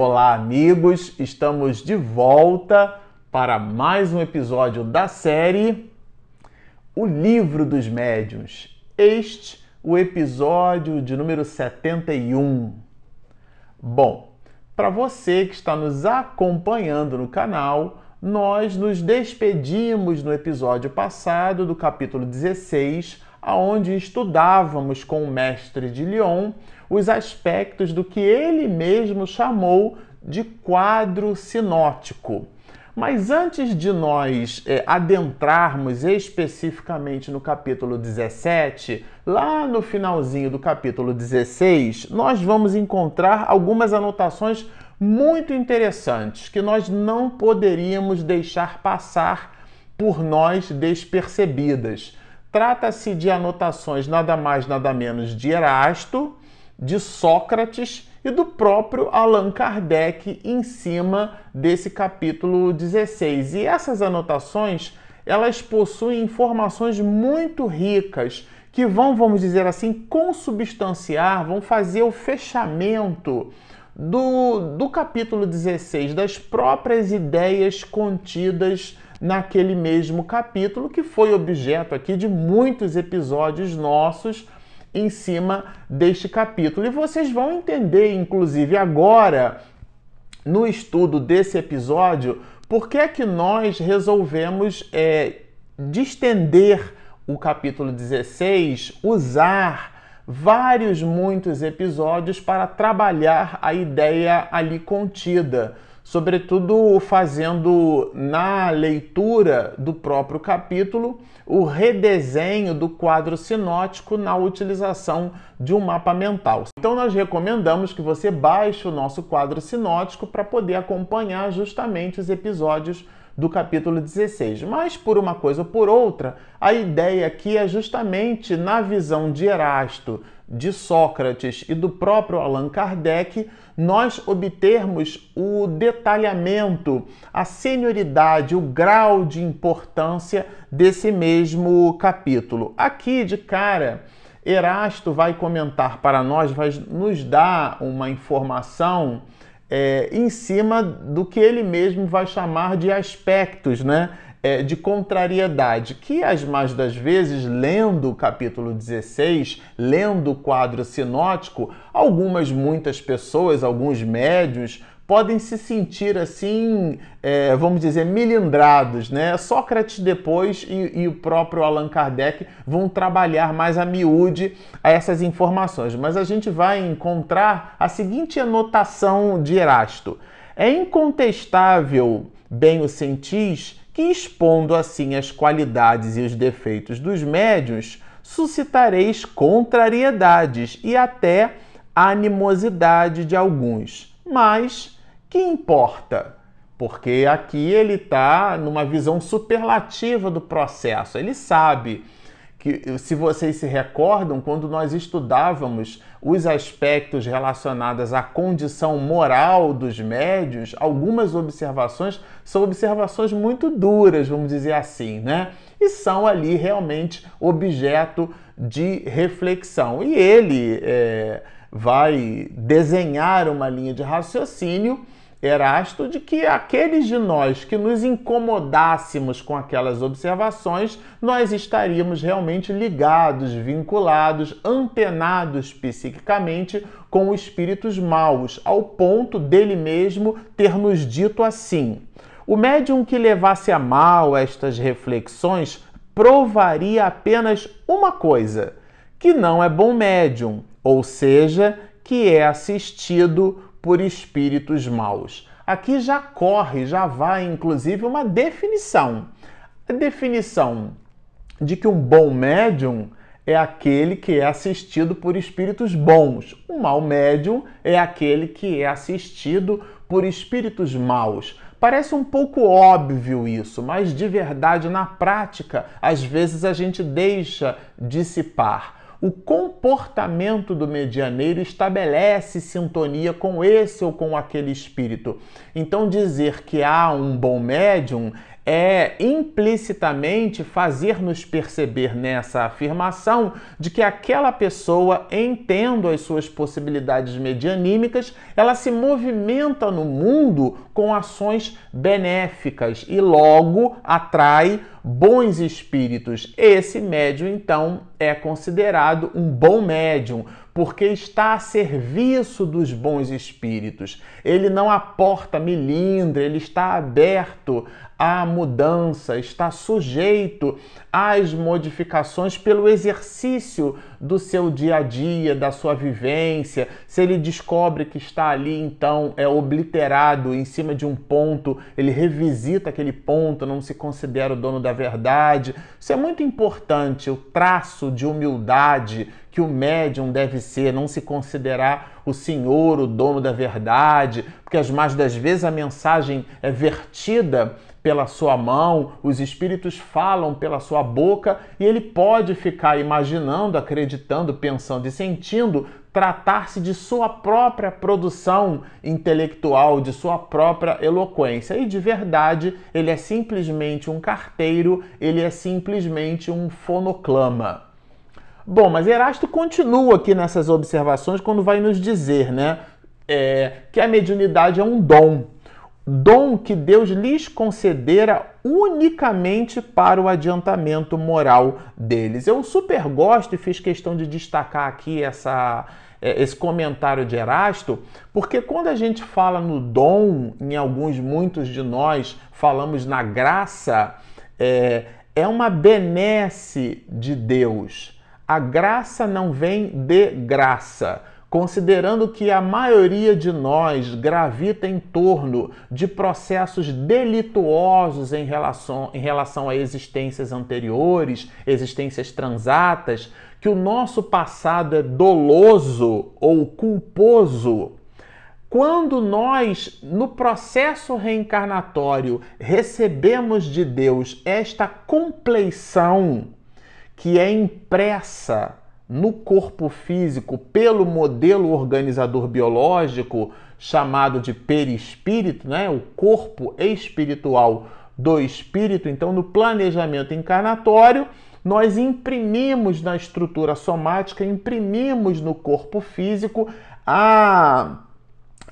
Olá, amigos! Estamos de volta para mais um episódio da série O Livro dos Médiuns. Este, o episódio de número 71. Bom, para você que está nos acompanhando no canal, nós nos despedimos no episódio passado do capítulo 16, aonde estudávamos com o mestre de Lyon os aspectos do que ele mesmo chamou de quadro sinótico. Mas antes de nós é, adentrarmos especificamente no capítulo 17, lá no finalzinho do capítulo 16, nós vamos encontrar algumas anotações muito interessantes que nós não poderíamos deixar passar por nós despercebidas. Trata-se de anotações nada mais nada menos de Erasto, de Sócrates e do próprio Allan Kardec em cima desse capítulo 16. E essas anotações, elas possuem informações muito ricas que vão, vamos dizer assim, consubstanciar, vão fazer o fechamento do, do capítulo 16, das próprias ideias contidas naquele mesmo capítulo, que foi objeto aqui de muitos episódios nossos em cima deste capítulo. E vocês vão entender, inclusive agora, no estudo desse episódio, por que é que nós resolvemos é, distender o capítulo 16, usar vários, muitos episódios para trabalhar a ideia ali contida sobretudo fazendo na leitura do próprio capítulo o redesenho do quadro sinótico na utilização de um mapa mental. Então nós recomendamos que você baixe o nosso quadro sinótico para poder acompanhar justamente os episódios do capítulo 16. Mas por uma coisa ou por outra, a ideia aqui é justamente na visão de Erasto de Sócrates e do próprio Allan Kardec, nós obtermos o detalhamento, a senioridade, o grau de importância desse mesmo capítulo. Aqui de cara, Erasto vai comentar para nós, vai nos dar uma informação é, em cima do que ele mesmo vai chamar de aspectos, né? É, de contrariedade, que as mais das vezes, lendo o capítulo 16, lendo o quadro sinótico, algumas, muitas pessoas, alguns médios, podem se sentir assim, é, vamos dizer, milindrados, né? Sócrates depois e, e, o próprio Allan Kardec vão trabalhar mais a miúde a essas informações, mas a gente vai encontrar a seguinte anotação de Erasto: é incontestável, bem o sentis, que expondo assim as qualidades e os defeitos dos médios, suscitareis contrariedades e até animosidade de alguns. Mas que importa? Porque aqui ele está numa visão superlativa do processo. Ele sabe que, se vocês se recordam, quando nós estudávamos os aspectos relacionados à condição moral dos médios, algumas observações são observações muito duras, vamos dizer assim, né? E são ali realmente objeto de reflexão. E ele é, vai desenhar uma linha de raciocínio Erasto de que aqueles de nós que nos incomodássemos com aquelas observações, nós estaríamos realmente ligados, vinculados, antenados psiquicamente com espíritos maus, ao ponto dele mesmo ter nos dito assim: o médium que levasse a mal estas reflexões provaria apenas uma coisa, que não é bom médium, ou seja, que é assistido por espíritos maus. Aqui já corre, já vai inclusive uma definição. A definição de que um bom médium é aquele que é assistido por espíritos bons. Um mau médium é aquele que é assistido por espíritos maus. Parece um pouco óbvio isso, mas de verdade, na prática, às vezes a gente deixa dissipar o comportamento do medianeiro estabelece sintonia com esse ou com aquele espírito. Então, dizer que há um bom médium é implicitamente fazer-nos perceber nessa afirmação de que aquela pessoa, entendo as suas possibilidades medianímicas, ela se movimenta no mundo com ações benéficas e logo atrai bons espíritos. Esse médium, então, é considerado um bom médium, porque está a serviço dos bons espíritos. Ele não aporta milindre, ele está aberto à mudança, está sujeito às modificações pelo exercício do seu dia a dia, da sua vivência. Se ele descobre que está ali, então é obliterado em cima de um ponto, ele revisita aquele ponto, não se considera o dono da verdade. Isso é muito importante, o traço de humildade que o médium deve ser, não se considerar o senhor, o dono da verdade, porque as mais das vezes a mensagem é vertida pela sua mão, os espíritos falam pela sua boca e ele pode ficar imaginando, acreditando, pensando e sentindo tratar-se de sua própria produção intelectual, de sua própria eloquência. E de verdade, ele é simplesmente um carteiro, ele é simplesmente um fonoclama. Bom, mas Erasto continua aqui nessas observações quando vai nos dizer, né, é, que a mediunidade é um dom dom que Deus lhes concedera unicamente para o adiantamento moral deles. Eu super gosto e fiz questão de destacar aqui essa, é, esse comentário de Erasto, porque quando a gente fala no dom, em alguns, muitos de nós falamos na graça, é, é uma benesse de Deus. A graça não vem de graça considerando que a maioria de nós gravita em torno de processos delituosos em relação, em relação a existências anteriores, existências transatas, que o nosso passado é doloso ou culposo. Quando nós, no processo reencarnatório, recebemos de Deus esta compleição que é impressa no corpo físico pelo modelo organizador biológico chamado de perispírito, né? o corpo espiritual do espírito. Então, no planejamento encarnatório, nós imprimimos na estrutura somática, imprimimos no corpo físico a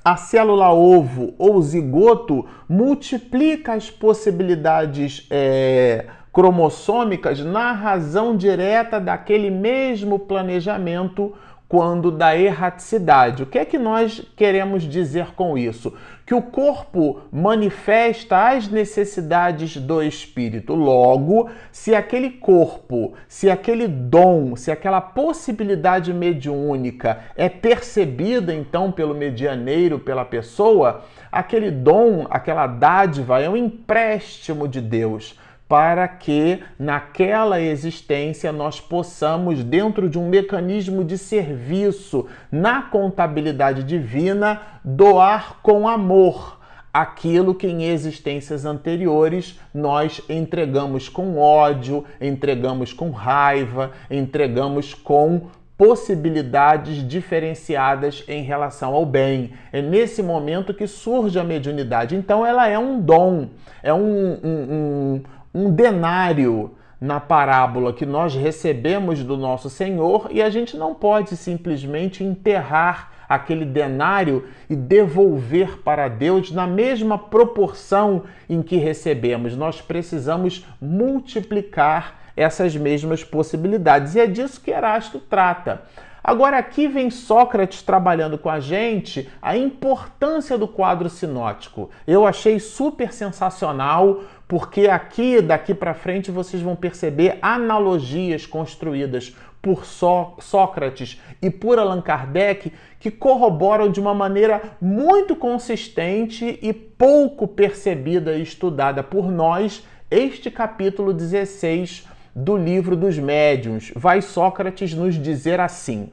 a célula ovo ou zigoto multiplica as possibilidades é, cromossômicas na razão direta daquele mesmo planejamento quando da erraticidade. O que é que nós queremos dizer com isso? Que o corpo manifesta as necessidades do espírito. Logo, se aquele corpo, se aquele dom, se aquela possibilidade mediúnica é percebida então pelo medianeiro, pela pessoa, aquele dom, aquela dádiva é um empréstimo de Deus para que naquela existência nós possamos, dentro de um mecanismo de serviço na contabilidade divina, doar com amor aquilo que em existências anteriores nós entregamos com ódio, entregamos com raiva, entregamos com possibilidades diferenciadas em relação ao bem. É nesse momento que surge a mediunidade. Então, ela é um dom, é um, um, um um denário na parábola que nós recebemos do nosso Senhor e a gente não pode simplesmente enterrar aquele denário e devolver para Deus na mesma proporção em que recebemos. Nós precisamos multiplicar essas mesmas possibilidades e é disso que Erasto trata. Agora, aqui vem Sócrates trabalhando com a gente a importância do quadro sinótico. Eu achei super sensacional, porque aqui, daqui para frente, vocês vão perceber analogias construídas por Sócrates e por Allan Kardec que corroboram de uma maneira muito consistente e pouco percebida e estudada por nós este capítulo 16 do livro dos médiuns. Vai Sócrates nos dizer assim: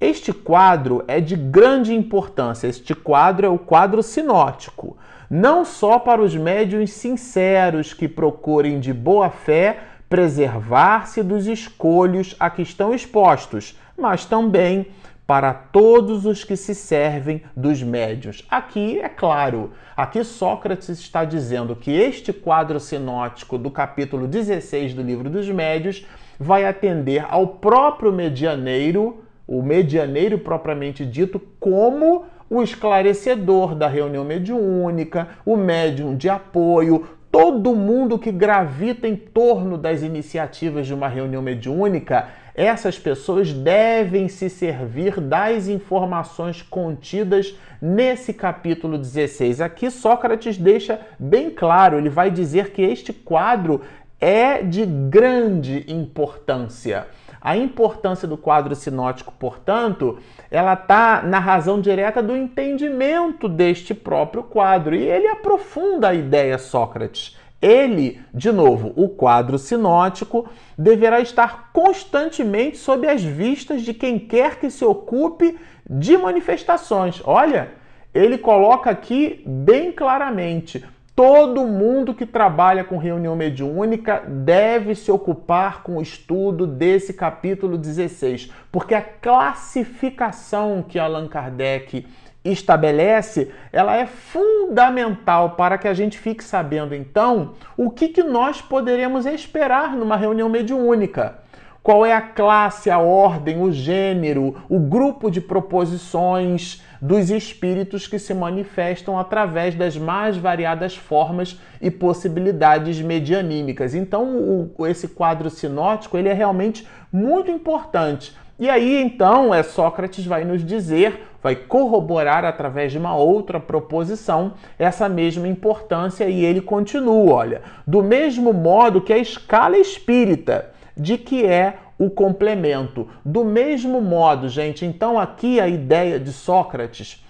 este quadro é de grande importância. Este quadro é o quadro sinótico, não só para os médiuns sinceros que procurem de boa fé preservar-se dos escolhos a que estão expostos, mas também para todos os que se servem dos médios. Aqui é claro, aqui Sócrates está dizendo que este quadro sinótico do capítulo 16 do livro dos médios vai atender ao próprio medianeiro, o medianeiro propriamente dito, como o esclarecedor da reunião mediúnica, o médium de apoio, todo mundo que gravita em torno das iniciativas de uma reunião mediúnica, essas pessoas devem se servir das informações contidas nesse capítulo 16. Aqui Sócrates deixa bem claro, ele vai dizer que este quadro é de grande importância. A importância do quadro sinótico, portanto, ela está na razão direta do entendimento deste próprio quadro. E ele aprofunda a ideia Sócrates. Ele, de novo, o quadro sinótico, deverá estar constantemente sob as vistas de quem quer que se ocupe de manifestações. Olha, ele coloca aqui bem claramente Todo mundo que trabalha com reunião mediúnica deve se ocupar com o estudo desse capítulo 16, porque a classificação que Allan Kardec estabelece, ela é fundamental para que a gente fique sabendo então o que, que nós poderemos esperar numa reunião mediúnica qual é a classe, a ordem, o gênero, o grupo de proposições dos espíritos que se manifestam através das mais variadas formas e possibilidades medianímicas. Então, o, esse quadro sinótico ele é realmente muito importante. E aí, então, é Sócrates vai nos dizer, vai corroborar através de uma outra proposição essa mesma importância e ele continua, olha, do mesmo modo que a escala espírita de que é o complemento. Do mesmo modo, gente, então aqui a ideia de Sócrates,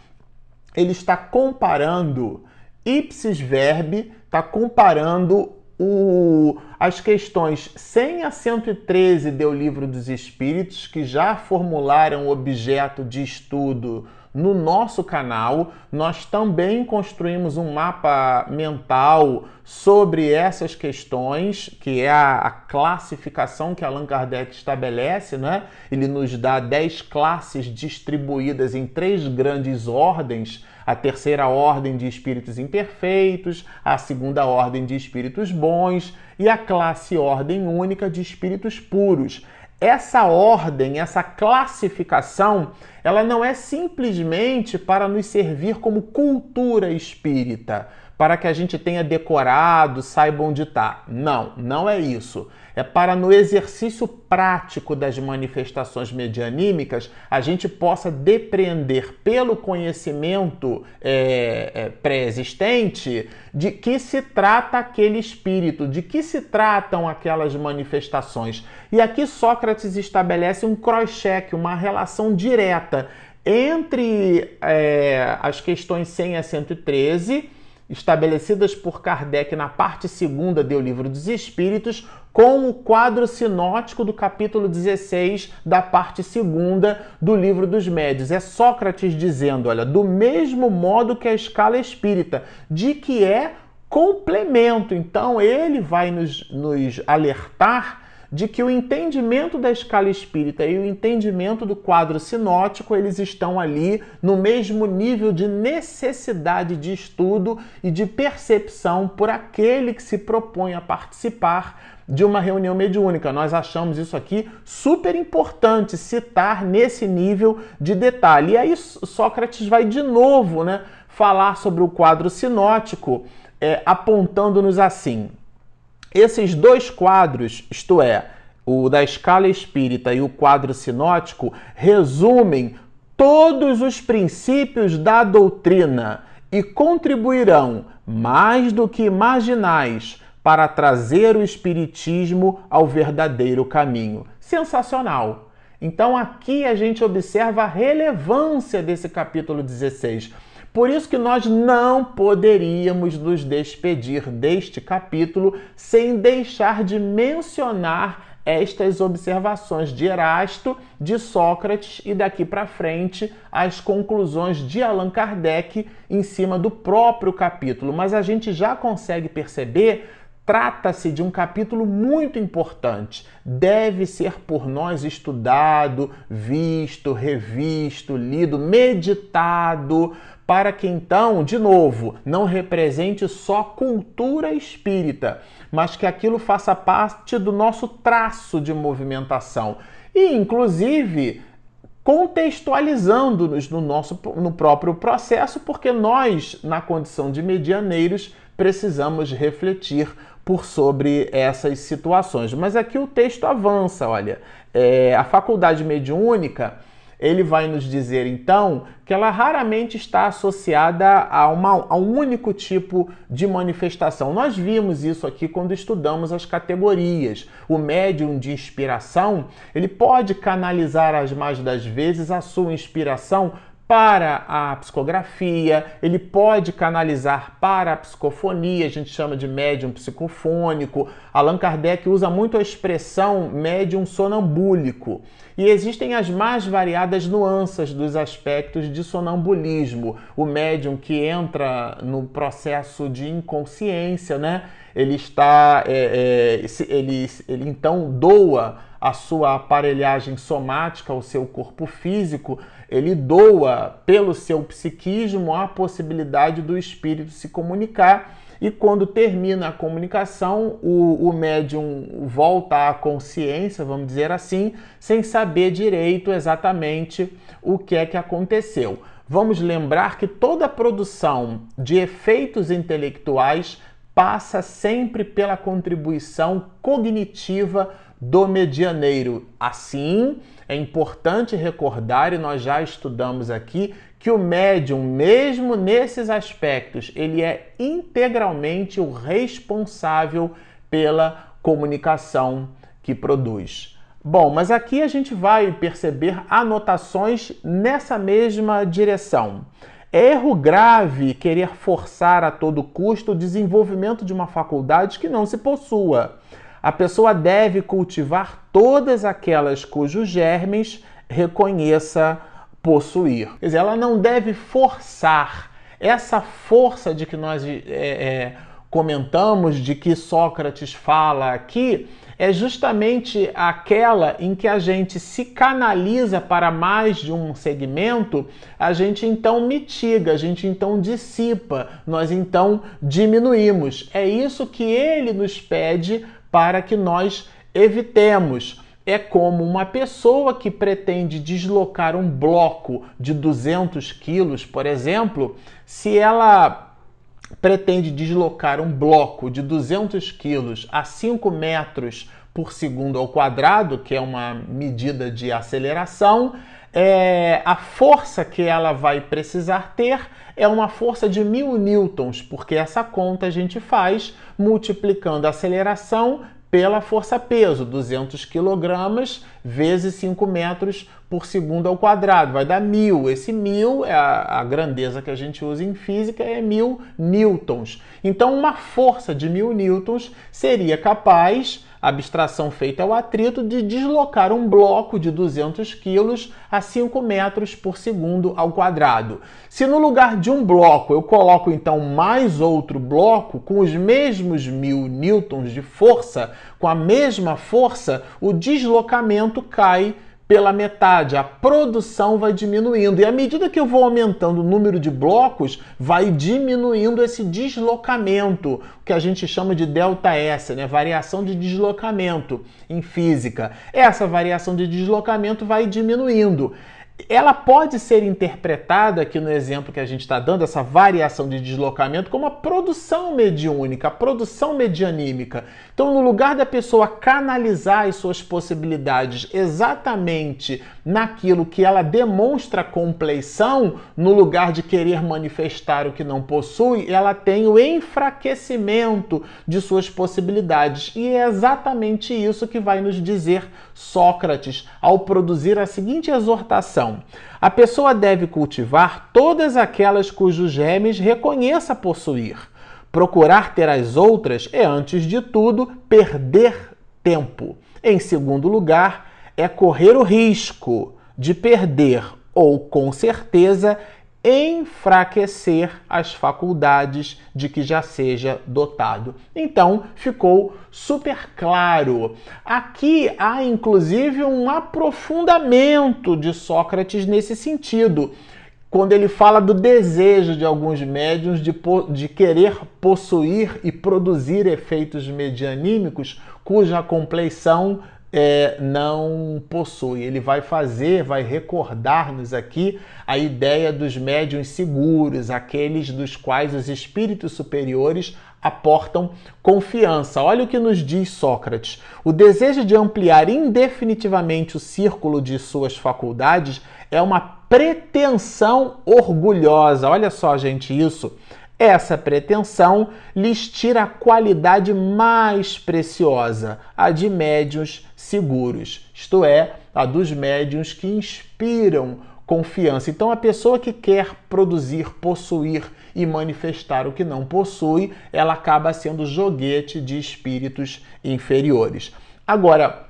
ele está comparando ipsis verbi, está comparando o, as questões 100 a 113 do Livro dos Espíritos, que já formularam objeto de estudo no nosso canal. Nós também construímos um mapa mental sobre essas questões, que é a, a, classificação que Allan Kardec estabelece, né? Ele nos dá 10 classes distribuídas em três grandes ordens. A terceira ordem de espíritos imperfeitos, a segunda ordem de espíritos bons e a classe ordem única de espíritos puros. Essa ordem, essa classificação, ela não é simplesmente para nos servir como cultura espírita, para que a gente tenha decorado, saiba onde está. Não, não é isso é para no exercício prático das manifestações medianímicas a gente possa depreender pelo conhecimento é, é, pré-existente de que se trata aquele espírito, de que se tratam aquelas manifestações. E aqui Sócrates estabelece um cross-check, uma relação direta entre é, as questões 100 a 113 estabelecidas por Kardec na parte segunda do Livro dos Espíritos, com o quadro sinótico do capítulo 16 da parte segunda do Livro dos Médios. É Sócrates dizendo, olha, do mesmo modo que a escala espírita, de que é complemento. Então ele vai nos, nos alertar de que o entendimento da escala espírita e o entendimento do quadro sinótico, eles estão ali no mesmo nível de necessidade de estudo e de percepção por aquele que se propõe a participar de uma reunião mediúnica. Nós achamos isso aqui super importante citar nesse nível de detalhe. E aí Sócrates vai de novo, né, falar sobre o quadro sinótico, é, apontando-nos assim: esses dois quadros, isto é, o da escala espírita e o quadro sinótico, resumem todos os princípios da doutrina e contribuirão, mais do que imaginais, para trazer o espiritismo ao verdadeiro caminho. Sensacional! Então aqui a gente observa a relevância desse capítulo 16 por isso que nós não poderíamos nos despedir deste capítulo sem deixar de mencionar estas observações de Erasto, de Sócrates e daqui para frente as conclusões de Allan Kardec em cima do próprio capítulo. Mas a gente já consegue perceber trata-se de um capítulo muito importante. Deve ser por nós estudado, visto, revisto, lido, meditado, para que então, de novo, não represente só cultura espírita, mas que aquilo faça parte do nosso traço de movimentação. E, inclusive, contextualizando-nos no nosso no próprio processo, porque nós, na condição de medianeiros, precisamos refletir por sobre essas situações. Mas aqui o texto avança, olha, é, a faculdade mediúnica ele vai nos dizer então que ela raramente está associada a, uma, a um único tipo de manifestação. Nós vimos isso aqui quando estudamos as categorias. O médium de inspiração ele pode canalizar as mais das vezes a sua inspiração para a psicografia, ele pode canalizar para a psicofonia, a gente chama de médium psicofônico. Allan Kardec usa muito a expressão médium sonambúlico. E existem as mais variadas nuances dos aspectos de sonambulismo. O médium que entra no processo de inconsciência, né? Ele está, é, é, ele, ele então doa a sua aparelhagem somática, o seu corpo físico, ele doa pelo seu psiquismo a possibilidade do espírito se comunicar. E quando termina a comunicação, o, o médium volta à consciência, vamos dizer assim, sem saber direito exatamente o que é que aconteceu. Vamos lembrar que toda produção de efeitos intelectuais passa sempre pela contribuição cognitiva do medianeiro. Assim, é importante recordar, e nós já estudamos aqui, que o médium, mesmo nesses aspectos, ele é integralmente o responsável pela comunicação que produz. Bom, mas aqui a gente vai perceber anotações nessa mesma direção. É erro grave querer forçar a todo custo o desenvolvimento de uma faculdade que não se possua a pessoa deve cultivar todas aquelas cujos germes reconheça possuir. Quer dizer, ela não deve forçar essa força de que nós é, é, comentamos, de que Sócrates fala aqui, é justamente aquela em que a gente se canaliza para mais de um segmento, a gente então mitiga, a gente então dissipa, nós então diminuímos. É isso que ele nos pede para que nós evitemos. É como uma pessoa que pretende deslocar um bloco de 200 quilos, por exemplo, se ela pretende deslocar um bloco de 200 quilos a 5 metros por segundo ao quadrado, que é uma medida de aceleração, é, a força que ela vai precisar ter é uma força de mil newtons, porque essa conta a gente faz multiplicando a aceleração pela força-peso, 200 kg vezes 5 metros por segundo ao quadrado, vai dar mil. Esse mil é a, a, grandeza que a gente usa em física, é mil newtons. Então, uma força de mil newtons seria capaz abstração feita ao atrito de deslocar um bloco de 200 quilos a 5 metros por segundo ao quadrado. Se no lugar de um bloco eu coloco então mais outro bloco com os mesmos mil newtons de força, com a mesma força, o deslocamento cai pela metade, a produção vai diminuindo. E à medida que eu vou aumentando o número de blocos, vai diminuindo esse deslocamento, que a gente chama de delta S, né? variação de deslocamento em física. Essa variação de deslocamento vai diminuindo ela pode ser interpretada aqui no exemplo que a gente está dando, essa variação de deslocamento, como a produção mediúnica, a produção medianímica. Então, no lugar da pessoa canalizar as suas possibilidades exatamente naquilo que ela demonstra compleição, no lugar de querer manifestar o que não possui, ela tem o enfraquecimento de suas possibilidades. E é exatamente isso que vai nos dizer Sócrates ao produzir a seguinte exortação: a pessoa deve cultivar todas aquelas cujos gemes reconheça possuir. Procurar ter as outras é, antes de tudo, perder tempo. Em segundo lugar, é correr o risco de perder ou, com certeza, enfraquecer as faculdades de que já seja dotado. Então, ficou super claro. Aqui há inclusive um aprofundamento de Sócrates nesse sentido. Quando ele fala do desejo de alguns médiums de, de querer possuir e produzir efeitos medianímicos cuja compleição é, não possui. Ele vai fazer, vai recordar-nos aqui a ideia dos médiuns seguros, aqueles dos quais os espíritos superiores aportam confiança. Olha o que nos diz Sócrates. O desejo de ampliar indefinitivamente o círculo de suas faculdades é uma pretensão orgulhosa. Olha só, gente, isso essa pretensão lhes tira a qualidade mais preciosa, a de médiuns seguros, isto é, a dos médiuns que inspiram confiança. Então, a pessoa que quer produzir, possuir e manifestar o que não possui, ela acaba sendo joguete de espíritos inferiores. Agora,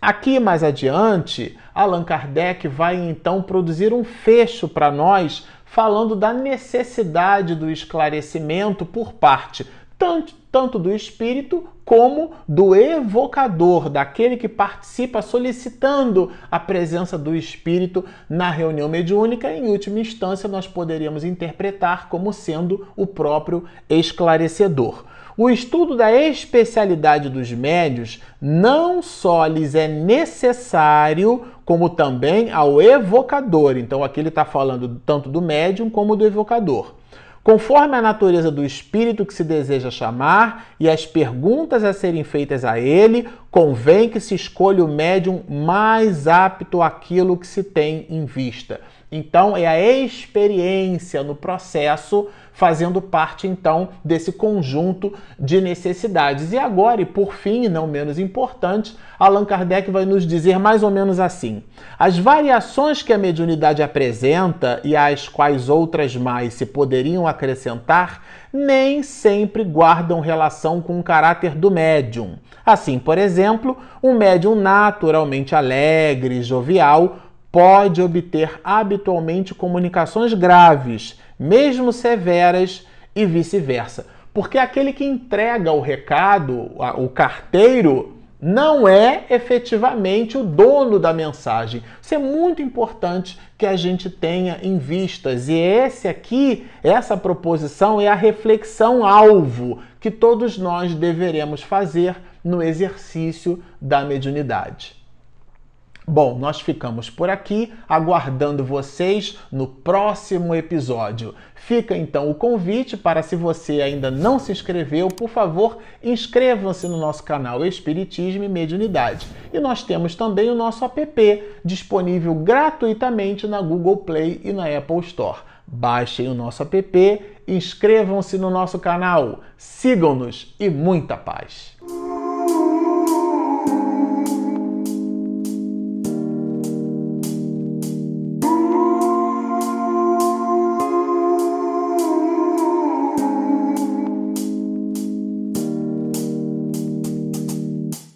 aqui mais adiante, Allan Kardec vai então produzir um fecho para nós falando da necessidade do esclarecimento por parte tanto, tanto do espírito como do evocador, daquele que participa solicitando a presença do espírito na reunião mediúnica. Em última instância, nós poderíamos interpretar como sendo o próprio esclarecedor. O estudo da especialidade dos médios não só lhes é necessário, como também ao evocador. Então aqui ele está falando tanto do médium como do evocador. Conforme a natureza do espírito que se deseja chamar e as perguntas a serem feitas a ele, convém que se escolha o médium mais apto àquilo que se tem em vista. Então, é a experiência no processo fazendo parte então desse conjunto de necessidades. E agora, e por fim, e não menos importante, Allan Kardec vai nos dizer mais ou menos assim: as variações que a mediunidade apresenta e às quais outras mais se poderiam acrescentar, nem sempre guardam relação com o caráter do médium. Assim, por exemplo, um médium naturalmente alegre, jovial, pode obter habitualmente comunicações graves, mesmo severas e vice-versa. Porque aquele que entrega o recado, o carteiro, não é efetivamente o dono da mensagem. Isso é muito importante que a gente tenha em vistas. E esse aqui, essa proposição é a reflexão alvo que todos nós deveremos fazer no exercício da mediunidade. Bom, nós ficamos por aqui aguardando vocês no próximo episódio. Fica então o convite para se você ainda não se inscreveu, por favor, inscrevam-se no nosso canal Espiritismo e Mediunidade. E nós temos também o nosso app disponível gratuitamente na Google Play e na Apple Store. Baixem o nosso app, inscrevam-se no nosso canal, sigam-nos e muita paz.